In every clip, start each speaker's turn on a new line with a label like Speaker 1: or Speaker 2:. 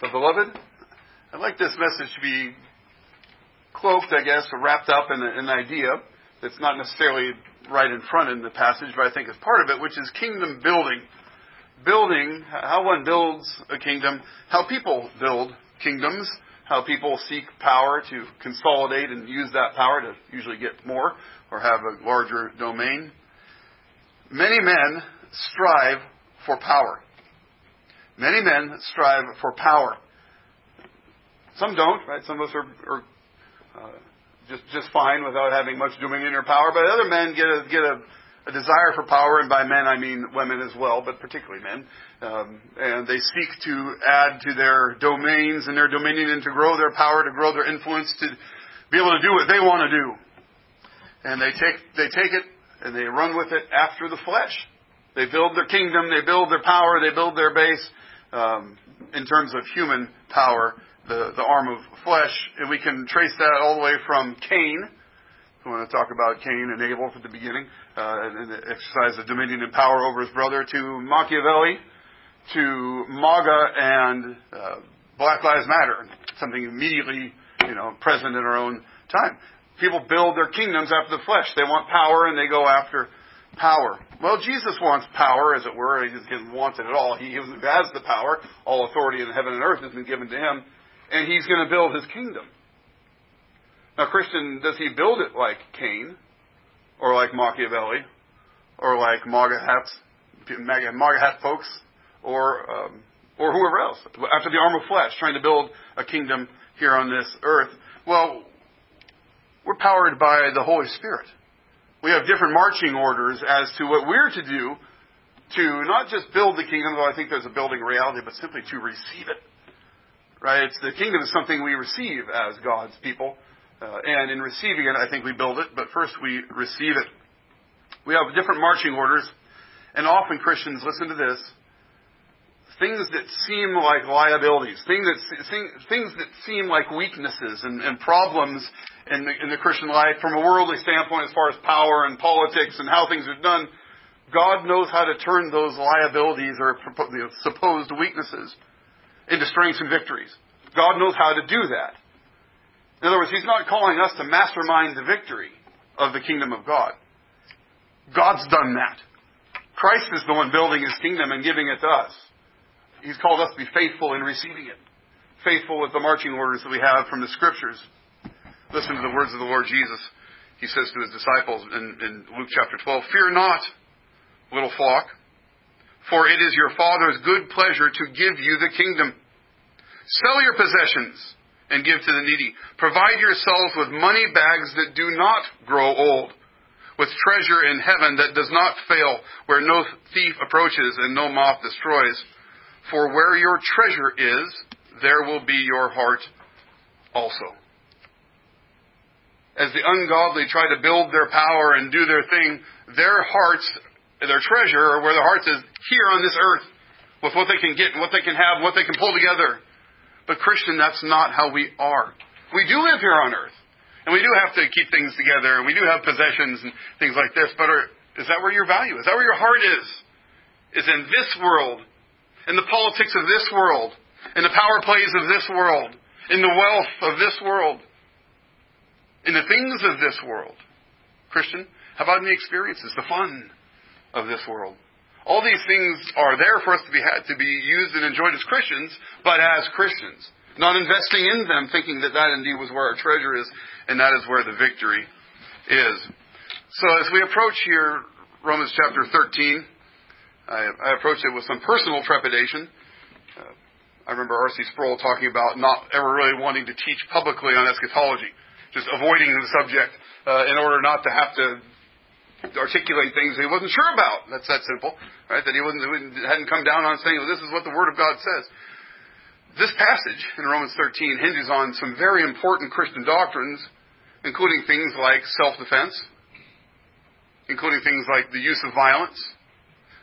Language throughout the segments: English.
Speaker 1: But, beloved, I'd like this message to be cloaked, I guess, or wrapped up in an idea that's not necessarily right in front in the passage, but I think is part of it, which is kingdom building. Building, how one builds a kingdom, how people build kingdoms, how people seek power to consolidate and use that power to usually get more or have a larger domain. Many men strive for power. Many men strive for power. Some don't, right? Some of us are, are uh, just just fine without having much dominion or power. But other men get a get a, a desire for power, and by men I mean women as well, but particularly men. Um, and they seek to add to their domains and their dominion and to grow their power, to grow their influence, to be able to do what they want to do. And they take they take it and they run with it after the flesh. They build their kingdom, they build their power, they build their base um, in terms of human power, the, the arm of flesh. And we can trace that all the way from Cain. We want to talk about Cain and Abel from the beginning, uh, and the exercise of dominion and power over his brother, to Machiavelli, to MAGA and uh, Black Lives Matter, something immediately, you know, present in our own time. People build their kingdoms after the flesh. They want power and they go after power. Well, Jesus wants power, as it were. He doesn't want it at all. He has the power. All authority in heaven and earth has been given to him. And he's going to build his kingdom. Now, Christian, does he build it like Cain? Or like Machiavelli? Or like MAGA hats, MAGA hat folks? Or, um, or whoever else? After the arm of flesh, trying to build a kingdom here on this earth. Well, we're powered by the Holy Spirit. We have different marching orders as to what we're to do to not just build the kingdom, though I think there's a building reality, but simply to receive it. Right? It's the kingdom is something we receive as God's people. Uh, and in receiving it, I think we build it, but first we receive it. We have different marching orders, and often Christians, listen to this, things that seem like liabilities, things that, things that seem like weaknesses and, and problems in the, in the Christian life from a worldly standpoint as far as power and politics and how things are done, God knows how to turn those liabilities or supposed weaknesses into strengths and victories. God knows how to do that. In other words, He's not calling us to mastermind the victory of the kingdom of God. God's done that. Christ is the one building His kingdom and giving it to us. He's called us to be faithful in receiving it. Faithful with the marching orders that we have from the Scriptures. Listen to the words of the Lord Jesus. He says to his disciples in, in Luke chapter 12, Fear not, little flock, for it is your Father's good pleasure to give you the kingdom. Sell your possessions and give to the needy. Provide yourselves with money bags that do not grow old, with treasure in heaven that does not fail, where no thief approaches and no moth destroys. For where your treasure is, there will be your heart also as the ungodly try to build their power and do their thing, their hearts, their treasure, or where their hearts is here on this earth with what they can get and what they can have and what they can pull together. But Christian, that's not how we are. We do live here on earth. And we do have to keep things together and we do have possessions and things like this, but are, is that where your value is? Is that where your heart is? Is in this world, in the politics of this world, in the power plays of this world, in the wealth of this world in the things of this world. Christian, how about in the experiences, the fun of this world? All these things are there for us to be had, to be used and enjoyed as Christians, but as Christians, not investing in them, thinking that that indeed was where our treasure is, and that is where the victory is. So as we approach here Romans chapter 13, I, I approach it with some personal trepidation. Uh, I remember R.C. Sproul talking about not ever really wanting to teach publicly on eschatology just avoiding the subject uh, in order not to have to articulate things he wasn't sure about. That's that simple, right? That he wasn't hadn't come down on saying, well, "This is what the Word of God says." This passage in Romans 13 hinges on some very important Christian doctrines, including things like self-defense, including things like the use of violence,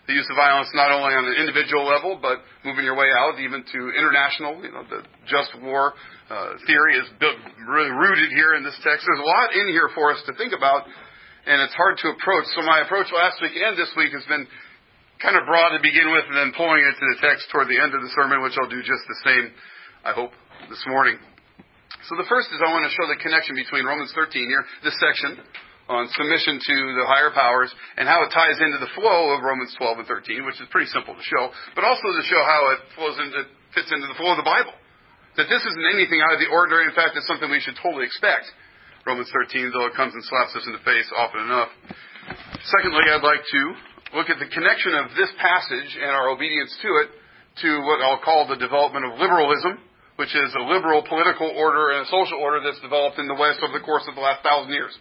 Speaker 1: the use of violence not only on an individual level, but moving your way out even to international, you know, the just war uh, theory is built, really rooted here in this text. There's a lot in here for us to think about, and it's hard to approach. So my approach last week and this week has been kind of broad to begin with, and then pulling it to the text toward the end of the sermon, which I'll do just the same I hope, this morning. So the first is I want to show the connection between Romans 13 here, this section on submission to the higher powers, and how it ties into the flow of Romans 12 and 13, which is pretty simple to show, but also to show how it flows into, fits into the flow of the Bible. That this isn't anything out of the ordinary. In fact, it's something we should totally expect. Romans 13, though it comes and slaps us in the face often enough. Secondly, I'd like to look at the connection of this passage and our obedience to it to what I'll call the development of liberalism which is a liberal political order and a social order that's developed in the West over the course of the last thousand years.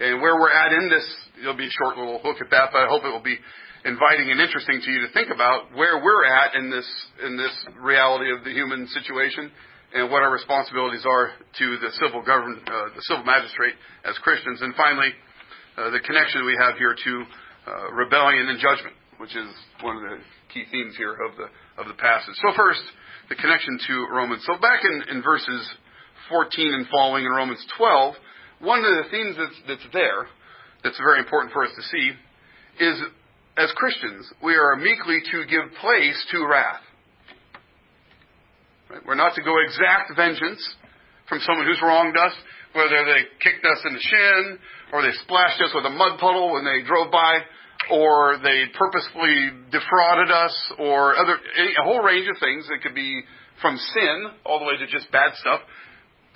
Speaker 1: And where we're at in this, it'll be a short little look at that, but I hope it will be inviting and interesting to you to think about where we're at in this in this reality of the human situation and what our responsibilities are to the civil government, uh, the civil magistrate as Christians, and finally uh, the connection we have here to uh, rebellion and judgment, which is one of the key themes here of the of the passage. So first, the connection to Romans. So back in, in verses 14 and following in Romans 12, one of the themes that's, that's there, that's very important for us to see, is as Christians, we are meekly to give place to wrath. Right? We're not to go exact vengeance from someone who's wronged us, whether they kicked us in the shin, or they splashed us with a mud puddle when they drove by or they purposefully defrauded us, or other a whole range of things. that could be from sin all the way to just bad stuff.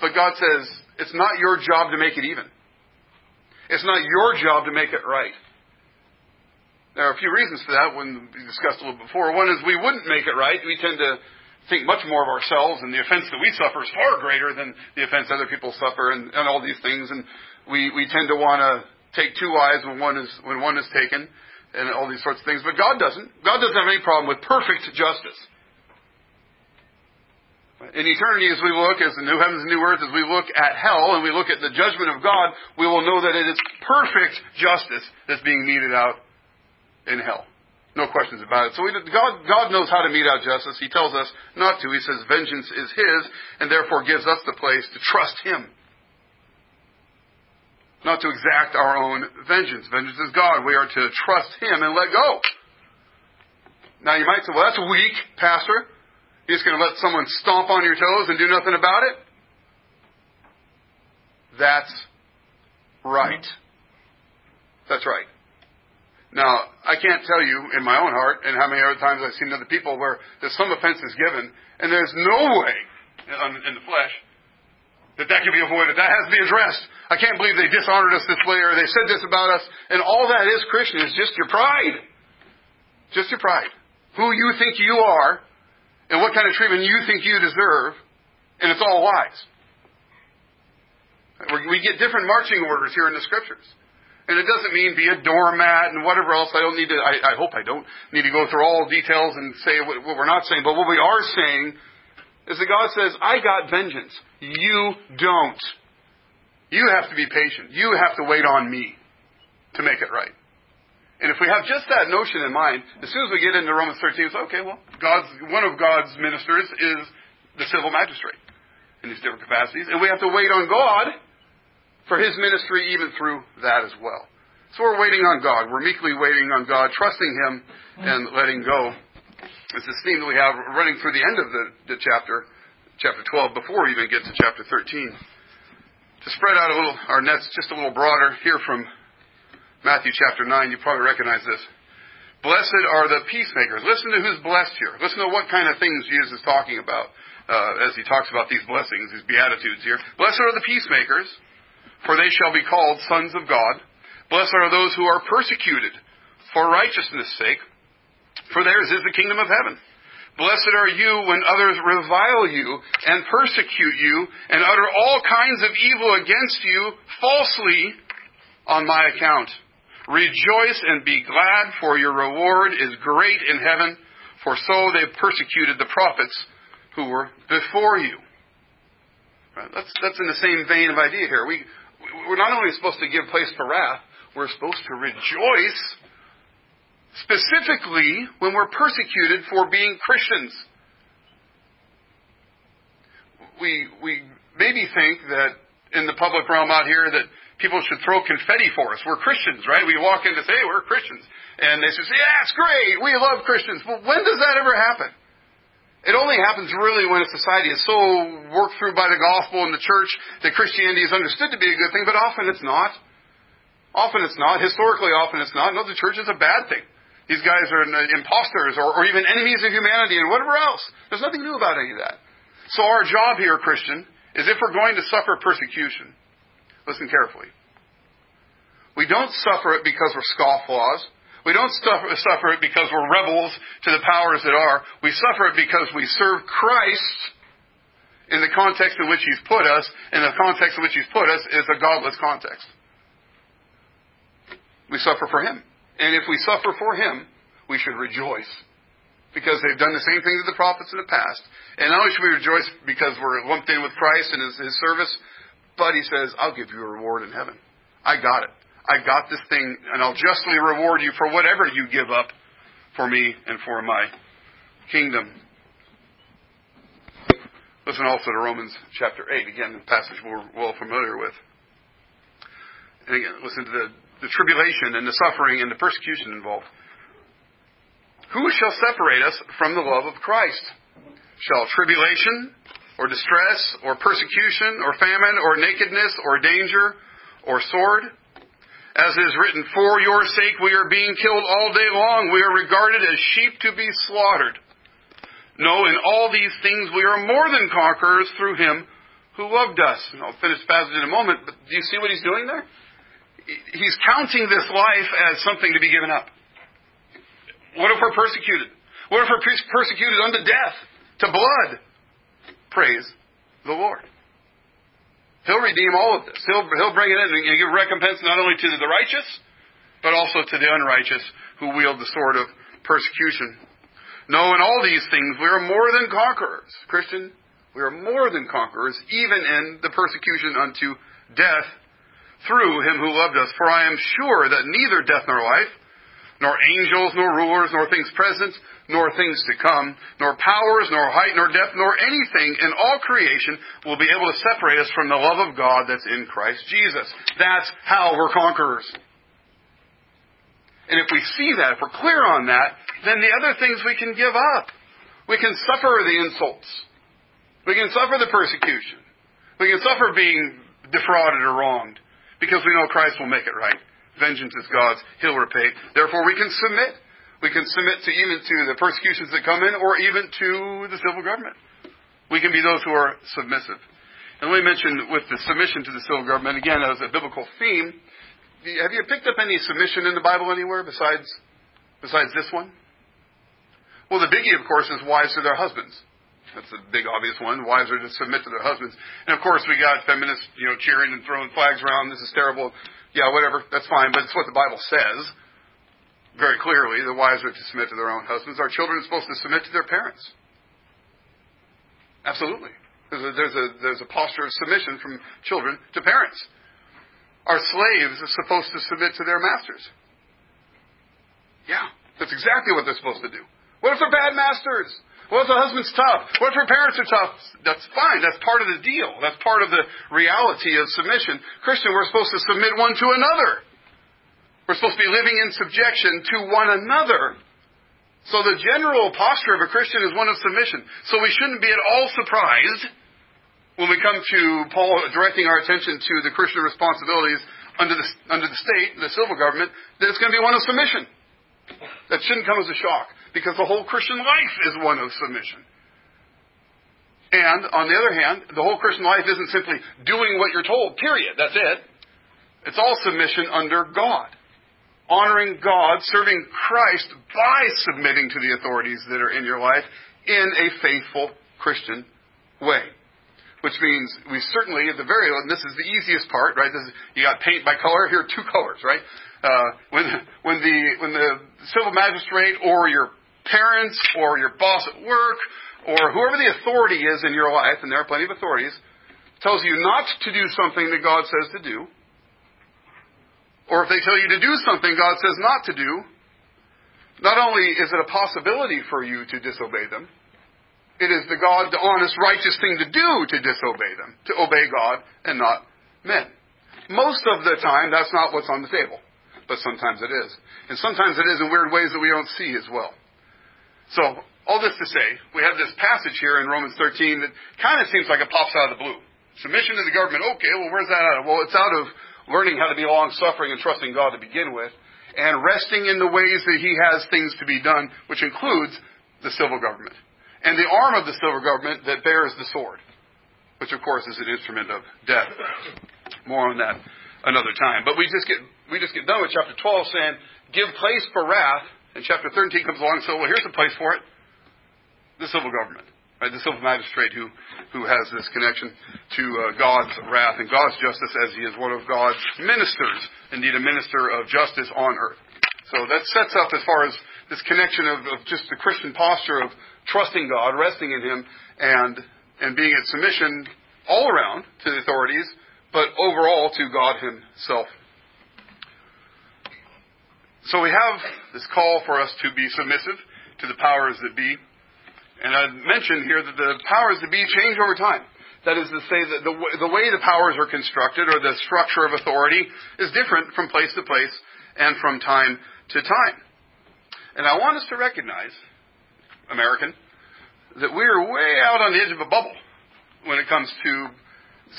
Speaker 1: But God says it's not your job to make it even. It's not your job to make it right. There are a few reasons for that when we discussed a little before. One is we wouldn't make it right. We tend to think much more of ourselves, and the offense that we suffer is far greater than the offense other people suffer, and, and all these things. And we, we tend to want to take two eyes when one is when one is taken, and all these sorts of things. But God doesn't. God doesn't have any problem with perfect justice. In eternity, as we look, as the new heavens and new earth, as we look at hell and we look at the judgment of God, we will know that it is perfect justice that's being meted out in hell. No questions about it. So we, God, God knows how to mete out justice. He tells us not to. He says vengeance is His, and therefore gives us the place to trust Him not to exact our own vengeance. Vengeance is God. We are to trust Him and let go. Now you might say, well, that's weak, Pastor. You're just going to let someone stomp on your toes and do nothing about it? That's right. That's right. Now, I can't tell you in my own heart and how many other times I've seen other people where there's some offense is given and there's no way in the flesh that that can be avoided. That has to be addressed. I can't believe they dishonored us this way or they said this about us. And all that is, Christian, is just your pride. Just your pride. Who you think you are and what kind of treatment you think you deserve. And it's all lies. We get different marching orders here in the scriptures. And it doesn't mean be a doormat and whatever else. I don't need to, I, I hope I don't need to go through all details and say what, what we're not saying. But what we are saying is that God says, I got vengeance. You don't. You have to be patient. You have to wait on me to make it right. And if we have just that notion in mind, as soon as we get into Romans 13, it's okay, well, God's, one of God's ministers is the civil magistrate in these different capacities, and we have to wait on God for his ministry even through that as well. So we're waiting on God. We're meekly waiting on God, trusting him and letting go it's this theme that we have running through the end of the, the chapter, chapter 12, before we even get to chapter 13. To spread out a little, our nets just a little broader, here from Matthew chapter 9, you probably recognize this. Blessed are the peacemakers. Listen to who's blessed here. Listen to what kind of things Jesus is talking about uh, as he talks about these blessings, these beatitudes here. Blessed are the peacemakers, for they shall be called sons of God. Blessed are those who are persecuted for righteousness' sake, for theirs is the kingdom of heaven. Blessed are you when others revile you and persecute you and utter all kinds of evil against you falsely on my account. Rejoice and be glad, for your reward is great in heaven, for so they persecuted the prophets who were before you. Right? That's, that's in the same vein of idea here. We, we're not only supposed to give place to wrath, we're supposed to rejoice specifically when we're persecuted for being Christians. We, we maybe think that in the public realm out here that people should throw confetti for us. We're Christians, right? We walk in to say, hey, we're Christians. And they say, yeah, it's great. We love Christians. But when does that ever happen? It only happens really when a society is so worked through by the gospel and the church that Christianity is understood to be a good thing, but often it's not. Often it's not. Historically, often it's not. No, the church is a bad thing. These guys are uh, imposters or, or even enemies of humanity and whatever else. There's nothing new about any of that. So our job here, Christian, is if we're going to suffer persecution, listen carefully. We don't suffer it because we're scofflaws. We don't suffer it because we're rebels to the powers that are. We suffer it because we serve Christ in the context in which He's put us, and the context in which He's put us is a godless context. We suffer for Him. And if we suffer for Him, we should rejoice. Because they've done the same thing to the prophets in the past. And not only should we rejoice because we're lumped in with Christ and His, his service, but He says, I'll give you a reward in heaven. I got it. I got this thing, and I'll justly reward you for whatever you give up for me and for my kingdom. Listen also to Romans chapter 8. Again, the passage we're well familiar with. And again, listen to the, the tribulation and the suffering and the persecution involved. Who shall separate us from the love of Christ? Shall tribulation, or distress, or persecution, or famine, or nakedness, or danger, or sword? As is written, For your sake we are being killed all day long. We are regarded as sheep to be slaughtered. No, in all these things we are more than conquerors through him who loved us. And I'll finish the passage in a moment, but do you see what he's doing there? He's counting this life as something to be given up. What if we're persecuted? What if we're persecuted unto death, to blood? Praise the Lord. He'll redeem all of this. He'll, he'll bring it in and give recompense not only to the righteous, but also to the unrighteous who wield the sword of persecution. No, in all these things we are more than conquerors. Christian, we are more than conquerors, even in the persecution unto death through him who loved us. For I am sure that neither death nor life, nor angels, nor rulers, nor things present, nor things to come, nor powers, nor height, nor depth, nor anything in all creation will be able to separate us from the love of God that's in Christ Jesus. That's how we're conquerors. And if we see that, if we're clear on that, then the other things we can give up. We can suffer the insults. We can suffer the persecution. We can suffer being defrauded or wronged because we know Christ will make it right. Vengeance is God's. He'll repay. Therefore, we can submit we can submit to even to the persecutions that come in or even to the civil government. We can be those who are submissive. And let me mention with the submission to the civil government, again, as a biblical theme, have you picked up any submission in the Bible anywhere besides, besides this one? Well, the biggie, of course, is wives to their husbands. That's a big obvious one. Wives are to submit to their husbands. And of course, we got feminists, you know, cheering and throwing flags around. This is terrible. Yeah, whatever. That's fine, but it's what the Bible says very clearly the wives are to submit to their own husbands. Our children are supposed to submit to their parents. Absolutely. There's a, there's a, there's a posture of submission from children to parents. Our slaves are supposed to submit to their masters. Yeah, that's exactly what they're supposed to do. What if they're bad masters? What if the husband's tough? What if her parents are tough? That's fine. That's part of the deal. That's part of the reality of submission. Christian, we're supposed to submit one to another. We're supposed to be living in subjection to one another. So the general posture of a Christian is one of submission. So we shouldn't be at all surprised when we come to Paul directing our attention to the Christian responsibilities under the, under the state, the civil government, that it's going to be one of submission. That shouldn't come as a shock because the whole Christian life is one of submission. And on the other hand, the whole Christian life isn't simply doing what you're told, period. That's it. It's all submission under God honoring God, serving Christ by submitting to the authorities that are in your life in a faithful Christian way. Which means we certainly, at the very end, this is the easiest part, right? Is, you got paint by color. Here are two colors, right? Uh, when when the when the civil magistrate or your parents or your boss at work or whoever the authority is in your life, and there are plenty of authorities, tells you not to do something that God says to do, or if they tell you to do something God says not to do, not only is it a possibility for you to disobey them, it is the God, the honest, righteous thing to do to disobey them, to obey God and not men. Most of the time, that's not what's on the table. But sometimes it is. And sometimes it is in weird ways that we don't see as well. So, all this to say, we have this passage here in Romans 13 that kind of seems like it pops out of the blue. Submission to the government, okay, well, where's that out of? Well, it's out of learning how to be long suffering and trusting God to begin with, and resting in the ways that He has things to be done, which includes the civil government. And the arm of the civil government that bears the sword, which of course is an instrument of death. More on that another time. But we just get we just get done with chapter 12 saying, give place for wrath, and chapter 13 comes along and says, well, here's the place for it. The civil government right? The civil magistrate who, who has this connection to uh, God's wrath and God's justice as he is one of God's ministers, indeed a minister of justice on earth. So that sets up as far as this connection of, of just the Christian posture of trusting God, resting in Him, and, and being in submission all around to the authorities, but overall to God Himself. So we have this call for us to be submissive to the powers that be. And I mentioned here that the powers that be change over time. That is to say that the, the way the powers are constructed or the structure of authority is different from place to place and from time to time. And I want us to recognize, American, that we are way out on the edge of a bubble when it comes to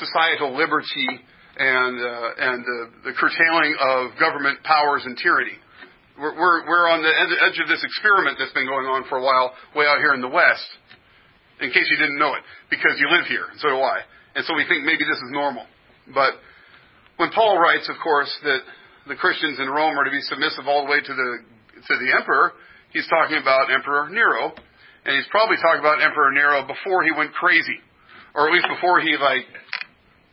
Speaker 1: societal liberty and, uh, and the, the curtailing of government powers and tyranny. We're, we're, we're on the edge of this experiment that's been going on for a while, way out here in the West, in case you didn't know it, because you live here, and so do I. And so we think maybe this is normal. But when Paul writes, of course, that the Christians in Rome are to be submissive all the way to the, to the emperor, he's talking about Emperor Nero. And he's probably talking about Emperor Nero before he went crazy. Or at least before he, like,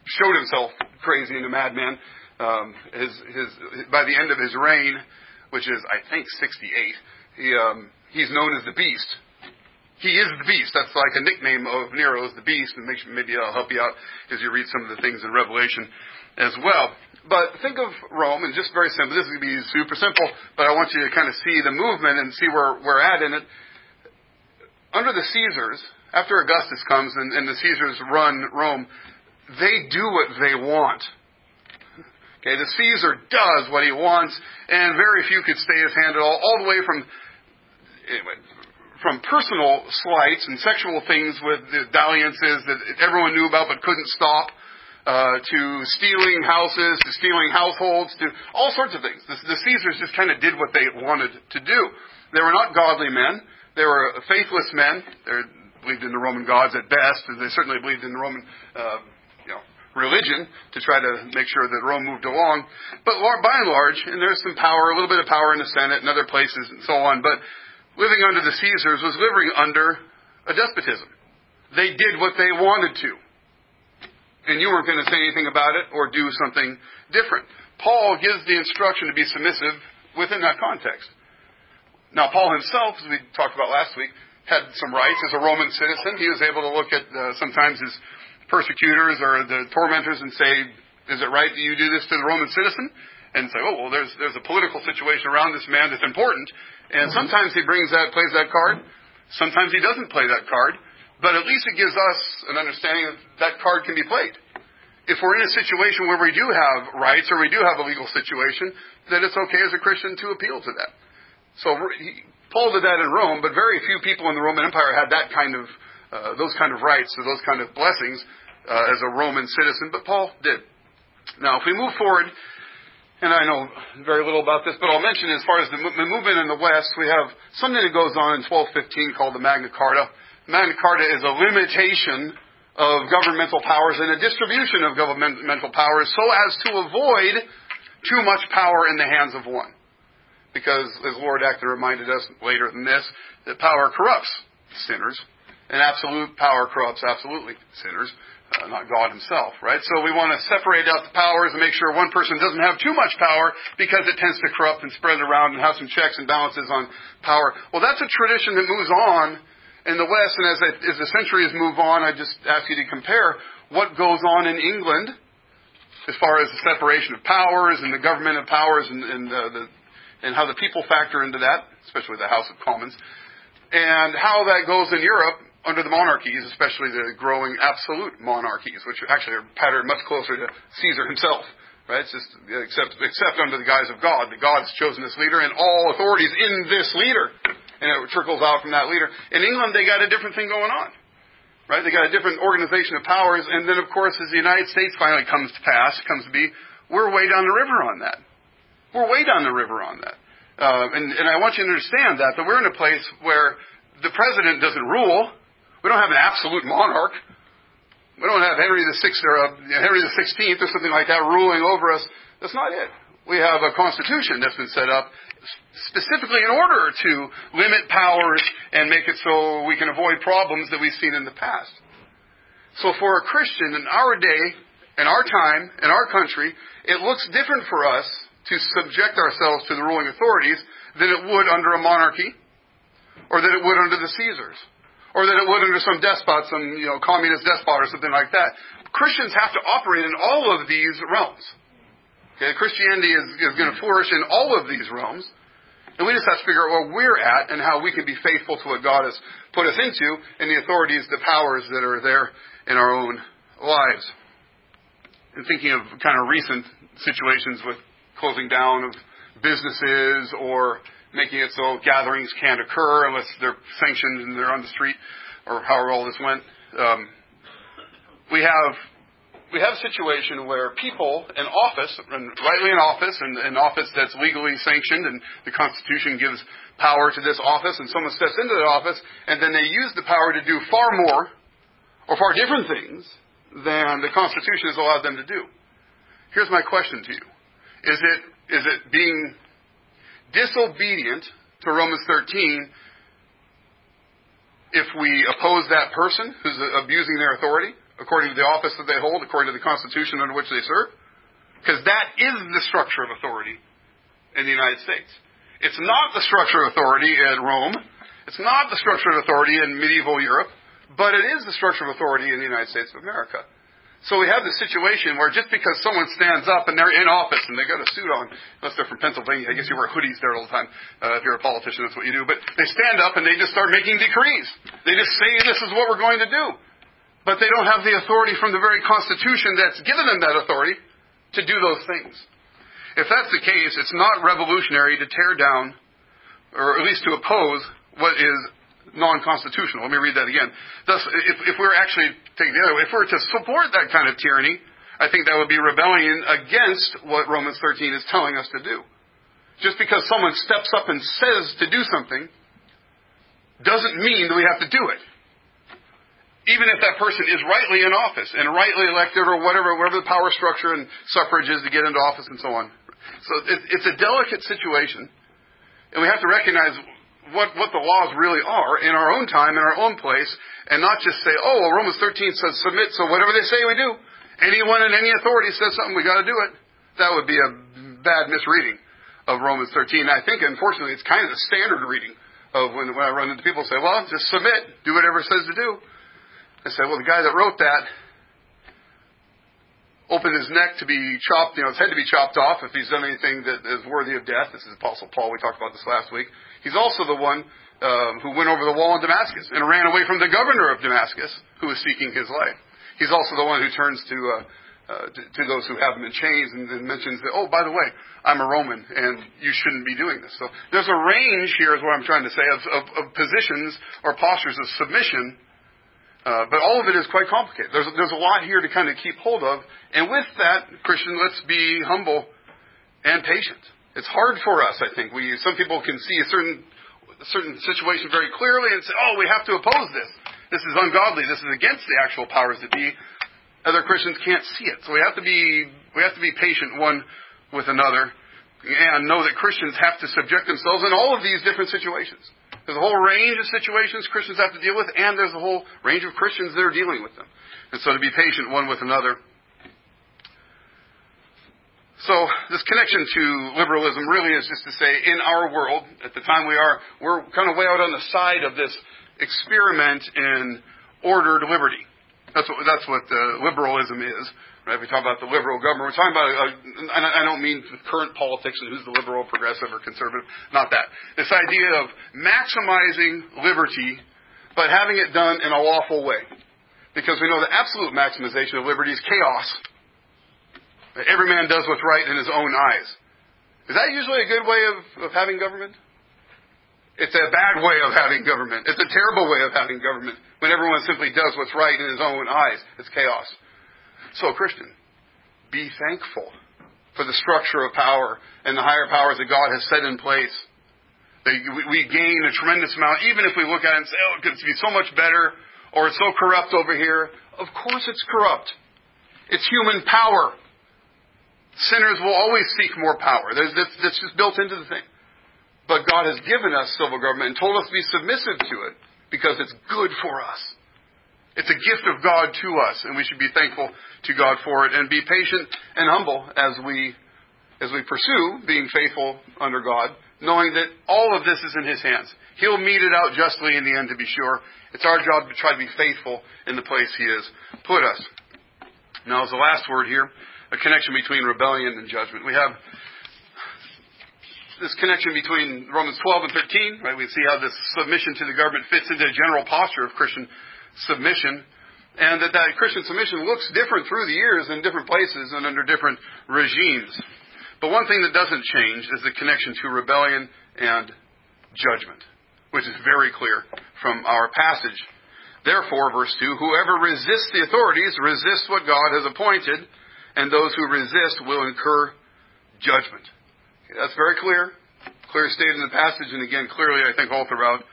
Speaker 1: showed himself crazy and a madman. Um, his, his, by the end of his reign, which is, I think, 68, he, um, he's known as the Beast. He is the Beast. That's like a nickname of Nero is the Beast, and maybe I'll help you out as you read some of the things in Revelation as well. But think of Rome, and just very simple. This is going to be super simple, but I want you to kind of see the movement and see where we're at in it. Under the Caesars, after Augustus comes and, and the Caesars run Rome, they do what they want. Okay, the Caesar does what he wants, and very few could stay his hand at all, all the way from anyway, from personal slights and sexual things with the dalliances that everyone knew about but couldn't stop, uh, to stealing houses, to stealing households, to all sorts of things. The, the Caesars just kind of did what they wanted to do. They were not godly men. They were faithless men. They believed in the Roman gods at best. And they certainly believed in the Roman uh, religion to try to make sure that Rome moved along. But by and large, and there's some power, a little bit of power in the Senate and other places and so on, but living under the Caesars was living under a despotism. They did what they wanted to. And you weren't going to say anything about it or do something different. Paul gives the instruction to be submissive within that context. Now, Paul himself, as we talked about last week, had some rights as a Roman citizen. He was able to look at uh, sometimes his persecutors or the tormentors and say, is it right that you do this to the Roman citizen? And say, oh, well, there's, there's a political situation around this man that's important. And mm-hmm. sometimes he brings that, plays that card. Sometimes he doesn't play that card. But at least it gives us an understanding that that card can be played. If we're in a situation where we do have rights or we do have a legal situation, then it's okay as a Christian to appeal to that. So he, Paul did that in Rome, but very few people in the Roman Empire had that kind of, uh, those kind of rights or those kind of blessings uh, as a Roman citizen, but Paul did. Now, if we move forward, and I know very little about this, but I'll mention as far as the movement in the West, we have something that goes on in 1215 called the Magna Carta. Magna Carta is a limitation of governmental powers and a distribution of governmental powers so as to avoid too much power in the hands of one. Because, as Lord Acton reminded us later than this, that power corrupts sinners, and absolute power corrupts absolutely sinners uh, not God Himself, right? So we want to separate out the powers and make sure one person doesn't have too much power because it tends to corrupt and spread around and have some checks and balances on power. Well, that's a tradition that moves on in the West, and as, as the centuries move on, I just ask you to compare what goes on in England as far as the separation of powers and the government of powers and, and, uh, the, and how the people factor into that, especially the House of Commons, and how that goes in Europe under the monarchies, especially the growing absolute monarchies, which actually are patterned much closer to Caesar himself. Right? It's just except except under the guise of God. The God's chosen this leader, and all authorities in this leader. and it trickles out from that leader. In England, they got a different thing going on. Right? They got a different organization of powers, and then of course, as the United States finally comes to pass, comes to be, we're way down the river on that. We're way down the river on that. Uh, and, and I want you to understand that, that we're in a place where the president doesn't rule. We don't have an absolute monarch. We don't have Henry the Sixth or uh, Henry the Sixteenth or something like that ruling over us. That's not it. We have a constitution that's been set up specifically in order to limit powers and make it so we can avoid problems that we've seen in the past. So for a Christian in our day, in our time, in our country, it looks different for us to subject ourselves to the ruling authorities than it would under a monarchy, or than it would under the Caesars, or than it would under some despot, some you know communist despot or something like that. Christians have to operate in all of these realms. Okay, Christianity is, is going to flourish in all of these realms. And we just have to figure out where we're at and how we can be faithful to what God has put us into and the authorities, the powers that are there in our own lives. And thinking of kind of recent situations with closing down of businesses or making it so gatherings can't occur unless they're sanctioned and they're on the street, or however all this went. Um, we have we have a situation where people in office, and rightly in office, and an office that's legally sanctioned, and the Constitution gives power to this office, and someone steps into that office, and then they use the power to do far more or far different things than the Constitution has allowed them to do. Here's my question to you. Is it, is it being disobedient to Romans 13 if we oppose that person who's abusing their authority, according to the office that they hold, according to the Constitution under which they serve? Because that is the structure of authority in the United States. It's not the structure of authority at Rome. It's not the structure of authority in medieval Europe, but it is the structure of authority in the United States of America. So we have this situation where just because someone stands up and they're in office and they got a suit on, unless they're from Pennsylvania, I guess you wear hoodies there all the time. Uh, if you're a politician, that's what you do. But they stand up and they just start making decrees. They just say this is what we're going to do. But they don't have the authority from the very Constitution that's given them that authority to do those things. If that's the case, it's not revolutionary to tear down, or at least to oppose, what is non-constitutional. Let me read that again. Thus, if, if we're actually taking the other way, if we're to support that kind of tyranny, I think that would be rebellion against what Romans 13 is telling us to do. Just because someone steps up and says to do something doesn't mean that we have to do it. Even if that person is rightly in office and rightly elected or whatever, whatever the power structure and suffrage is to get into office and so on. So it's a delicate situation. And we have to recognize what, what the laws really are in our own time, in our own place, and not just say, oh, well, Romans 13 says submit, so whatever they say we do. Anyone in any authority says something, we got to do it. That would be a bad misreading of Romans 13. I think, unfortunately, it's kind of the standard reading of when, when I run into people say, well, just submit, do whatever it says to do. I say, well, the guy that wrote that opened his neck to be chopped, you know, his head to be chopped off if he's done anything that is worthy of death. This is Apostle Paul. We talked about this last week. He's also the one uh, who went over the wall in Damascus and ran away from the governor of Damascus who was seeking his life. He's also the one who turns to, uh, uh, to, to, those who have him in chains and, and mentions that, oh, by the way, I'm a Roman and you shouldn't be doing this. So there's a range here, is what I'm trying to say, of, of, of positions or postures of submission uh, but all of it is quite complicated. There's, there's a lot here to kind of keep hold of. And with that, Christian, let's be humble and patient. It's hard for us, I think. We, some people can see a certain, a certain situation very clearly and say, oh, we have to oppose this. This is ungodly. This is against the actual powers that be. Other Christians can't see it. So we have to be, we have to be patient one with another and know that Christians have to subject themselves in all of these different situations. There's a whole range of situations Christians have to deal with, and there's a whole range of Christians that are dealing with them. And so to be patient one with another. So this connection to liberalism really is just to say, in our world, at the time we are, we're kind of way out on the side of this experiment in ordered liberty. That's what, that's what uh, liberalism is. Right? We talk about the liberal government. We're talking about, uh, and I don't mean current politics and who's the liberal, progressive, or conservative. Not that. This idea of maximizing liberty, but having it done in a lawful way. Because we know the absolute maximization of liberty is chaos. Every man does what's right in his own eyes. Is that usually a good way of, of having government? It's a bad way of having government. It's a terrible way of having government when everyone simply does what's right in his own eyes. It's chaos. So, Christian, be thankful for the structure of power and the higher powers that God has set in place. We gain a tremendous amount, even if we look at it and say, oh, it could be so much better, or it's so corrupt over here. Of course it's corrupt. It's human power. Sinners will always seek more power. That's, that's just built into the thing. But God has given us civil government and told us to be submissive to it because it's good for us. It's a gift of God to us, and we should be thankful to God for it and be patient and humble as we as we pursue being faithful under God, knowing that all of this is in His hands. He'll mete it out justly in the end, to be sure. It's our job to try to be faithful in the place He has put us. Now, as the last word here, a connection between rebellion and judgment. We have this connection between Romans 12 and 13, right? We see how this submission to the government fits into the general posture of Christian submission, and that that Christian submission looks different through the years in different places and under different regimes. But one thing that doesn't change is the connection to rebellion and judgment, which is very clear from our passage. Therefore, verse 2, whoever resists the authorities resists what God has appointed, and those who resist will incur judgment. That's very clear. Clear stated in the passage, and again, clearly, I think, all throughout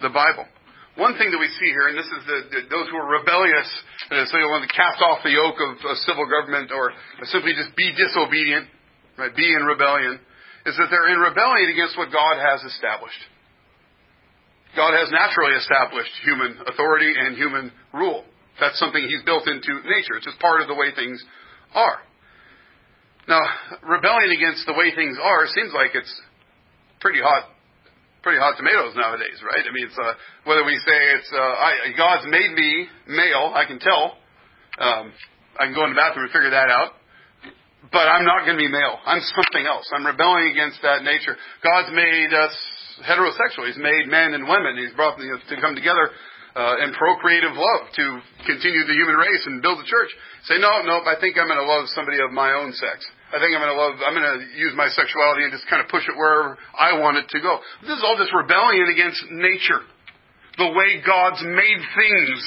Speaker 1: the Bible. One thing that we see here, and this is the, the those who are rebellious, and so you want to cast off the yoke of, of civil government or simply just be disobedient, right? Be in rebellion, is that they're in rebellion against what God has established. God has naturally established human authority and human rule. That's something He's built into nature. It's just part of the way things are. Now, rebelling against the way things are seems like it's pretty hot, pretty hot tomatoes nowadays, right? I mean, it's uh, whether we say it's uh, I, God's made me male, I can tell. Um, I can go in the bathroom and figure that out. But I'm not going to be male. I'm something else. I'm rebelling against that nature. God's made us heterosexual. He's made men and women. He's brought them to come together uh, and procreative love to continue the human race and build the church. Say, no, no, I think I'm going to love somebody of my own sex. I think I'm going to love, I'm going to use my sexuality and just kind of push it wherever I want it to go. This is all just rebellion against nature. The way God's made things.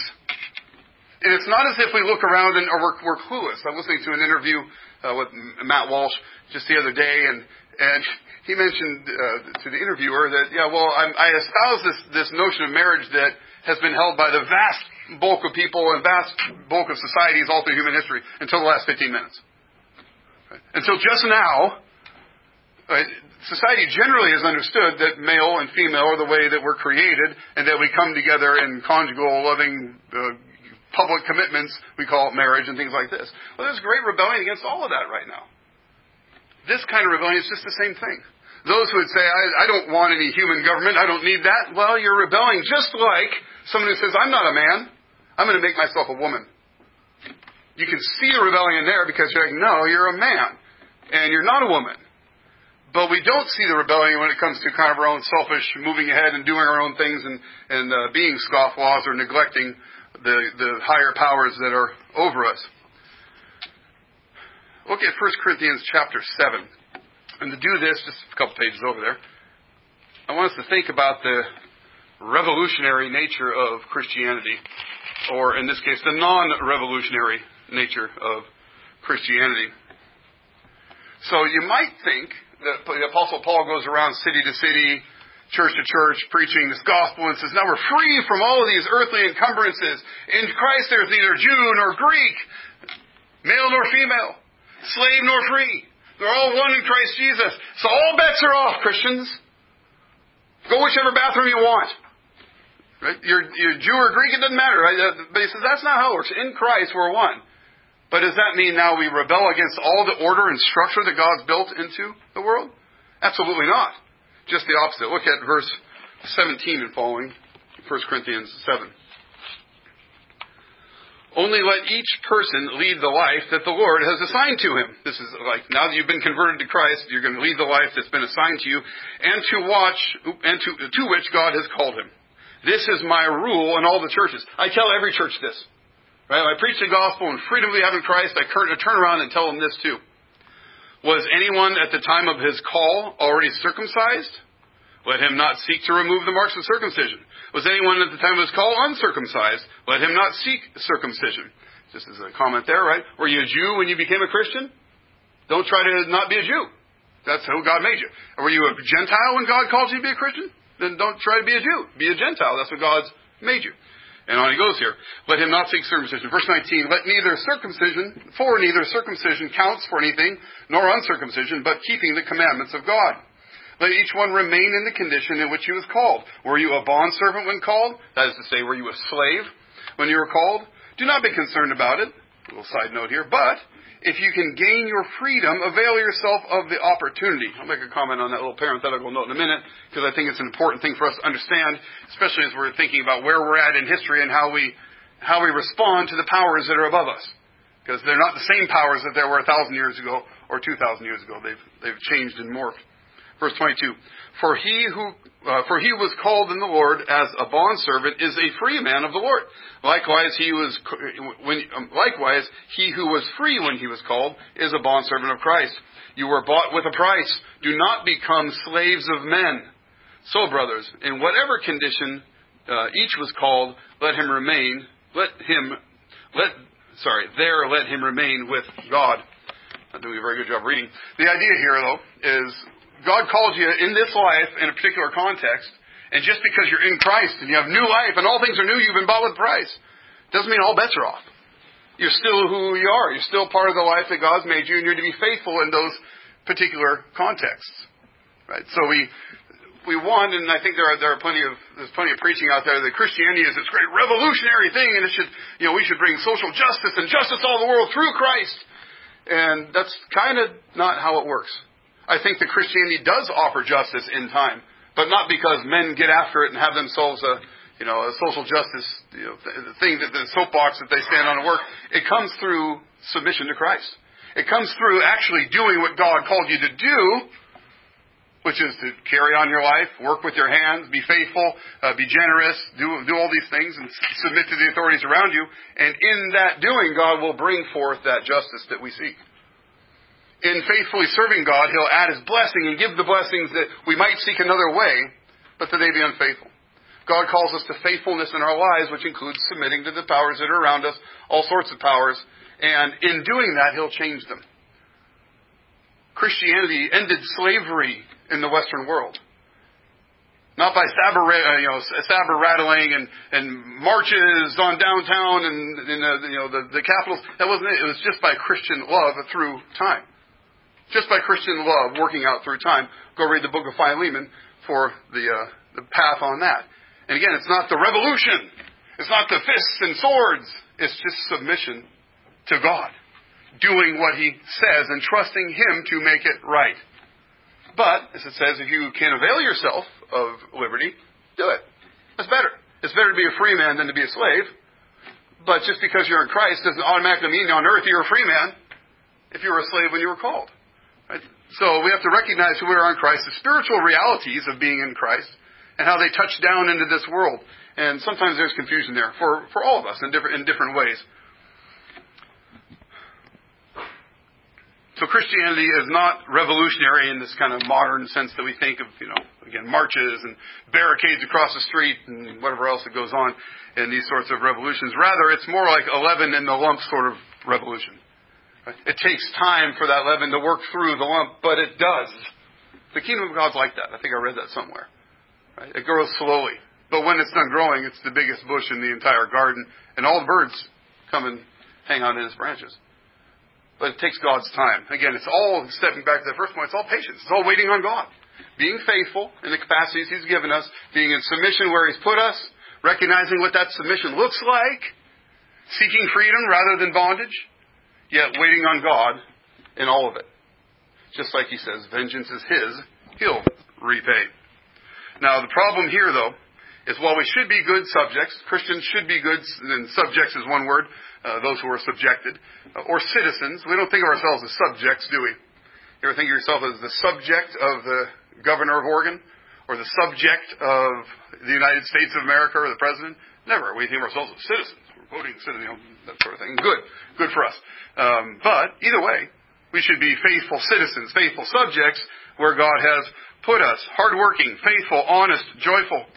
Speaker 1: And it's not as if we look around and we're, we're clueless. I'm listening to an interview uh, with Matt Walsh just the other day, and and he mentioned uh, to the interviewer that yeah, well, I'm, I espouse this this notion of marriage that has been held by the vast bulk of people and vast bulk of societies all through human history until the last 15 minutes. Until just now, right, society generally has understood that male and female are the way that we're created and that we come together in conjugal, loving, uh, public commitments. We call it marriage and things like this. Well, there's great rebellion against all of that right now. This kind of rebellion is just the same thing. Those who would say, I, I don't want any human government, I don't need that, well, you're rebelling just like someone who says, I'm not a man, I'm going to make myself a woman. You can see a rebellion there because you're like, no, you're a man, and you're not a woman. But we don't see the rebellion when it comes to kind of our own selfish moving ahead and doing our own things and, and uh, being scofflaws or neglecting the, the higher powers that are over us. Look at 1 Corinthians chapter 7. And to do this, just a couple pages over there, I want us to think about the revolutionary nature of Christianity, or in this case, the non revolutionary nature of Christianity. So you might think that the Apostle Paul goes around city to city, church to church, preaching this gospel and says, Now we're free from all of these earthly encumbrances. In Christ there's neither Jew nor Greek, male nor female, slave nor free. They're all one in Christ Jesus. So all bets are off, Christians. Go whichever bathroom you want. Right? You're, you're Jew or Greek, it doesn't matter. Right? Uh, but he says that's not how it works. In Christ, we're one. But does that mean now we rebel against all the order and structure that God's built into the world? Absolutely not. Just the opposite. Look at verse 17 and following, 1 Corinthians 7. Only let each person lead the life that the Lord has assigned to him. This is like now that you've been converted to Christ, you're going to lead the life that's been assigned to you, and to watch and to, to which God has called him. This is my rule in all the churches. I tell every church this. Right? I preach the gospel and freedom we have in Christ. I turn around and tell them this too. Was anyone at the time of his call already circumcised? Let him not seek to remove the marks of circumcision. Was anyone at the time of his call uncircumcised? Let him not seek circumcision. Just as a comment there, right? Were you a Jew when you became a Christian? Don't try to not be a Jew. That's who God made you. Were you a Gentile when God called you to be a Christian? Then don't try to be a Jew. Be a Gentile. That's what God's made you. And on he goes here. Let him not seek circumcision. Verse 19, let neither circumcision, for neither circumcision counts for anything, nor uncircumcision, but keeping the commandments of God. Let each one remain in the condition in which he was called. Were you a bondservant when called? That is to say, were you a slave when you were called? Do not be concerned about it. A little side note here. But if you can gain your freedom, avail yourself of the opportunity. I'll make a comment on that little parenthetical note in a minute because I think it's an important thing for us to understand, especially as we're thinking about where we're at in history and how we how we respond to the powers that are above us. Because they're not the same powers that there were a thousand years ago or two thousand years ago. They've they've changed and morphed. Verse 22. For he who, uh, for he was called in the Lord as a bondservant is a free man of the Lord. Likewise, he was, when, um, likewise, he who was free when he was called is a bondservant of Christ. You were bought with a price. Do not become slaves of men. So, brothers, in whatever condition uh, each was called, let him remain. Let him, let, sorry, there let him remain with God. Not doing a very good job reading. The idea here, though, is God calls you in this life in a particular context, and just because you're in Christ and you have new life and all things are new, you've been bought with price, doesn't mean all bets are off. You're still who you are. You're still part of the life that God's made you, and you're to be faithful in those particular contexts. Right? So we we want, and I think there are there are plenty of there's plenty of preaching out there that Christianity is this great revolutionary thing, and it should you know we should bring social justice and justice all the world through Christ, and that's kind of not how it works. I think that Christianity does offer justice in time, but not because men get after it and have themselves a, you know, a social justice you know, thing that the soapbox that they stand on and work. It comes through submission to Christ. It comes through actually doing what God called you to do, which is to carry on your life, work with your hands, be faithful, uh, be generous, do do all these things, and submit to the authorities around you. And in that doing, God will bring forth that justice that we seek in faithfully serving God, He'll add His blessing and give the blessings that we might seek another way, but that they be unfaithful. God calls us to faithfulness in our lives, which includes submitting to the powers that are around us, all sorts of powers, and in doing that, He'll change them. Christianity ended slavery in the Western world. Not by saber, uh, you know, saber rattling and, and marches on downtown and, and uh, you know, the, the capitals. That wasn't it. It was just by Christian love through time just by Christian love working out through time. Go read the book of Philemon for the, uh, the path on that. And again, it's not the revolution. It's not the fists and swords. It's just submission to God. Doing what He says and trusting Him to make it right. But, as it says, if you can avail yourself of liberty, do it. That's better. It's better to be a free man than to be a slave. But just because you're in Christ doesn't automatically mean on earth you're a free man if you were a slave when you were called. Right? So we have to recognize who we are in Christ, the spiritual realities of being in Christ, and how they touch down into this world. And sometimes there's confusion there for, for all of us in different, in different ways. So Christianity is not revolutionary in this kind of modern sense that we think of, you know, again, marches and barricades across the street and whatever else that goes on in these sorts of revolutions. Rather, it's more like a leaven in the lump sort of revolution. It takes time for that leaven to work through the lump, but it does. The kingdom of God's like that. I think I read that somewhere. Right? It grows slowly. But when it's done growing, it's the biggest bush in the entire garden, and all the birds come and hang on in its branches. But it takes God's time. Again, it's all stepping back to the first point, it's all patience. It's all waiting on God. Being faithful in the capacities He's given us, being in submission where He's put us, recognizing what that submission looks like, seeking freedom rather than bondage, yet waiting on God in all of it. Just like he says, vengeance is his, he'll repay. Now, the problem here, though, is while we should be good subjects, Christians should be good, and subjects is one word, uh, those who are subjected, uh, or citizens. We don't think of ourselves as subjects, do we? You ever think of yourself as the subject of the governor of Oregon? Or the subject of the United States of America or the president? Never. We think of ourselves as citizens. Voting know, that sort of thing. Good. Good for us. Um, but either way, we should be faithful citizens, faithful subjects, where God has put us. Hardworking, faithful, honest, joyful,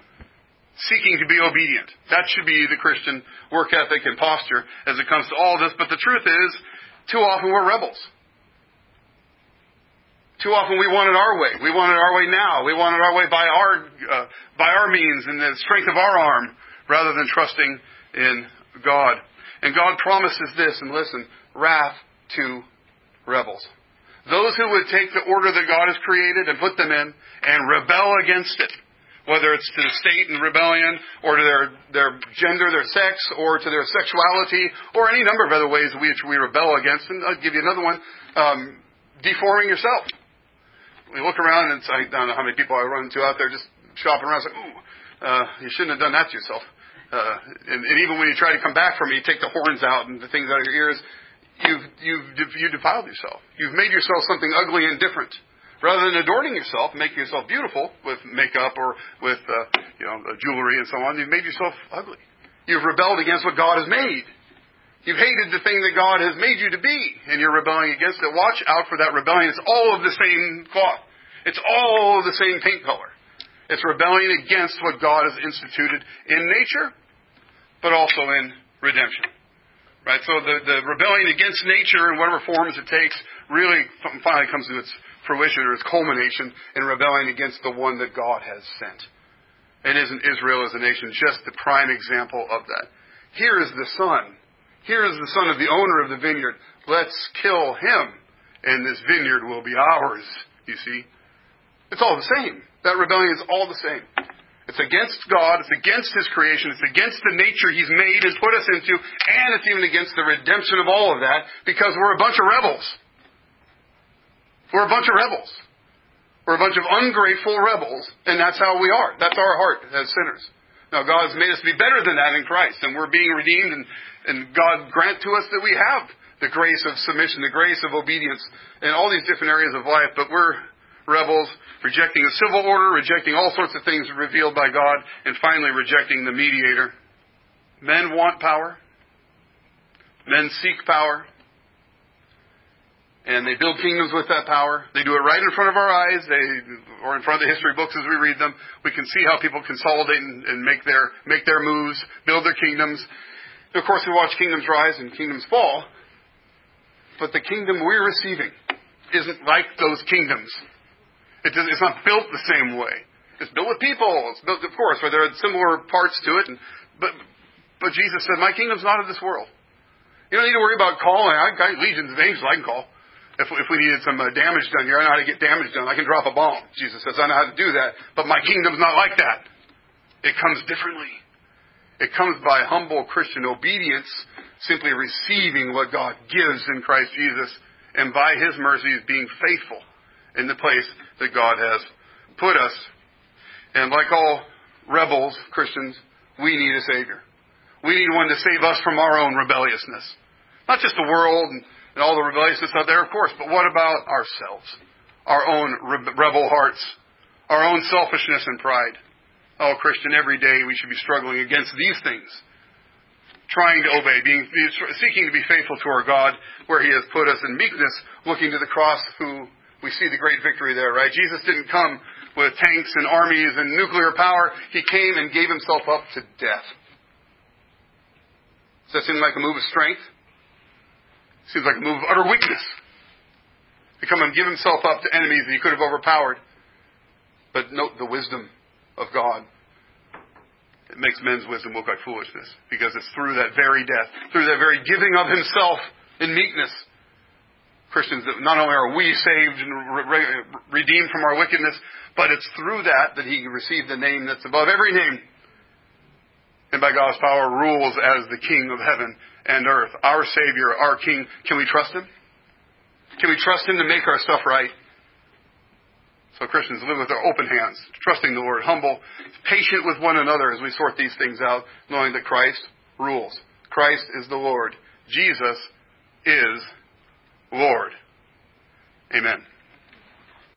Speaker 1: seeking to be obedient. That should be the Christian work ethic and posture as it comes to all this. But the truth is, too often we're rebels. Too often we want it our way. We want it our way now. We want it our way by our uh, by our means and the strength of our arm, rather than trusting in God. And God promises this, and listen, wrath to rebels. Those who would take the order that God has created and put them in and rebel against it, whether it's to the state and rebellion or to their, their gender, their sex, or to their sexuality, or any number of other ways which we rebel against. And I'll give you another one, um, deforming yourself. We look around and I don't know how many people I run into out there just shopping around. It's like, ooh, uh, you shouldn't have done that to yourself. Uh, and, and even when you try to come back from it, you take the horns out and the things out of your ears you've, you've, you defiled yourself. You've made yourself something ugly and different. Rather than adorning yourself, making yourself beautiful with makeup or with, uh, you know, jewelry and so on, you've made yourself ugly. You've rebelled against what God has made. You've hated the thing that God has made you to be, and you're rebelling against it. Watch out for that rebellion. It's all of the same cloth. It's all the same paint color. It's rebellion against what God has instituted in nature, but also in redemption. Right? So the, the rebellion against nature in whatever forms it takes really finally comes to its fruition or its culmination in rebelling against the one that God has sent. And isn't Israel as a nation just the prime example of that? Here is the son. Here is the son of the owner of the vineyard. Let's kill him, and this vineyard will be ours. You see? It's all the same. That rebellion is all the same. It's against God. It's against His creation. It's against the nature He's made and put us into. And it's even against the redemption of all of that because we're a bunch of rebels. We're a bunch of rebels. We're a bunch of ungrateful rebels, and that's how we are. That's our heart as sinners. Now, God has made us be better than that in Christ, and we're being redeemed, and, and God grant to us that we have the grace of submission, the grace of obedience, in all these different areas of life, but we're rebels, rejecting the civil order, rejecting all sorts of things revealed by God, and finally rejecting the mediator. Men want power. Men seek power. And they build kingdoms with that power. They do it right in front of our eyes, they, or in front of the history books as we read them. We can see how people consolidate and, and make their make their moves, build their kingdoms. Of course, we watch kingdoms rise and kingdoms fall. But the kingdom we're receiving isn't like those kingdoms. It does, it's not built the same way. It's built with people. It's built, of course, where there are similar parts to it. And, but, but Jesus said, "My kingdom's not of this world." You don't need to worry about calling. I got legions of angels I can call. If, if we needed some uh, damage done here, I know how to get damage done. I can drop a bomb. Jesus says, I know how to do that. But my kingdom's not like that. It comes differently. It comes by humble Christian obedience, simply receiving what God gives in Christ Jesus, and by His mercies being faithful in the place that God has put us. And like all rebels, Christians, we need a Savior. We need one to save us from our own rebelliousness. Not just the world and, all the rebelliousness out there, of course, but what about ourselves? Our own rebel hearts, our own selfishness and pride. Oh, Christian, every day we should be struggling against these things. Trying to obey, being, seeking to be faithful to our God where He has put us in meekness, looking to the cross who we see the great victory there, right? Jesus didn't come with tanks and armies and nuclear power. He came and gave himself up to death. Does that seem like a move of strength? Seems like a move of utter weakness. To come and give himself up to enemies that he could have overpowered. But note the wisdom of God. It makes men's wisdom look like foolishness because it's through that very death, through that very giving of himself in meekness, Christians that not only are we saved and re- redeemed from our wickedness, but it's through that that he received the name that's above every name. And by God's power rules as the King of heaven and earth, our Savior, our King. Can we trust Him? Can we trust Him to make our stuff right? So Christians live with our open hands, trusting the Lord, humble, patient with one another as we sort these things out, knowing that Christ rules. Christ is the Lord. Jesus is Lord. Amen.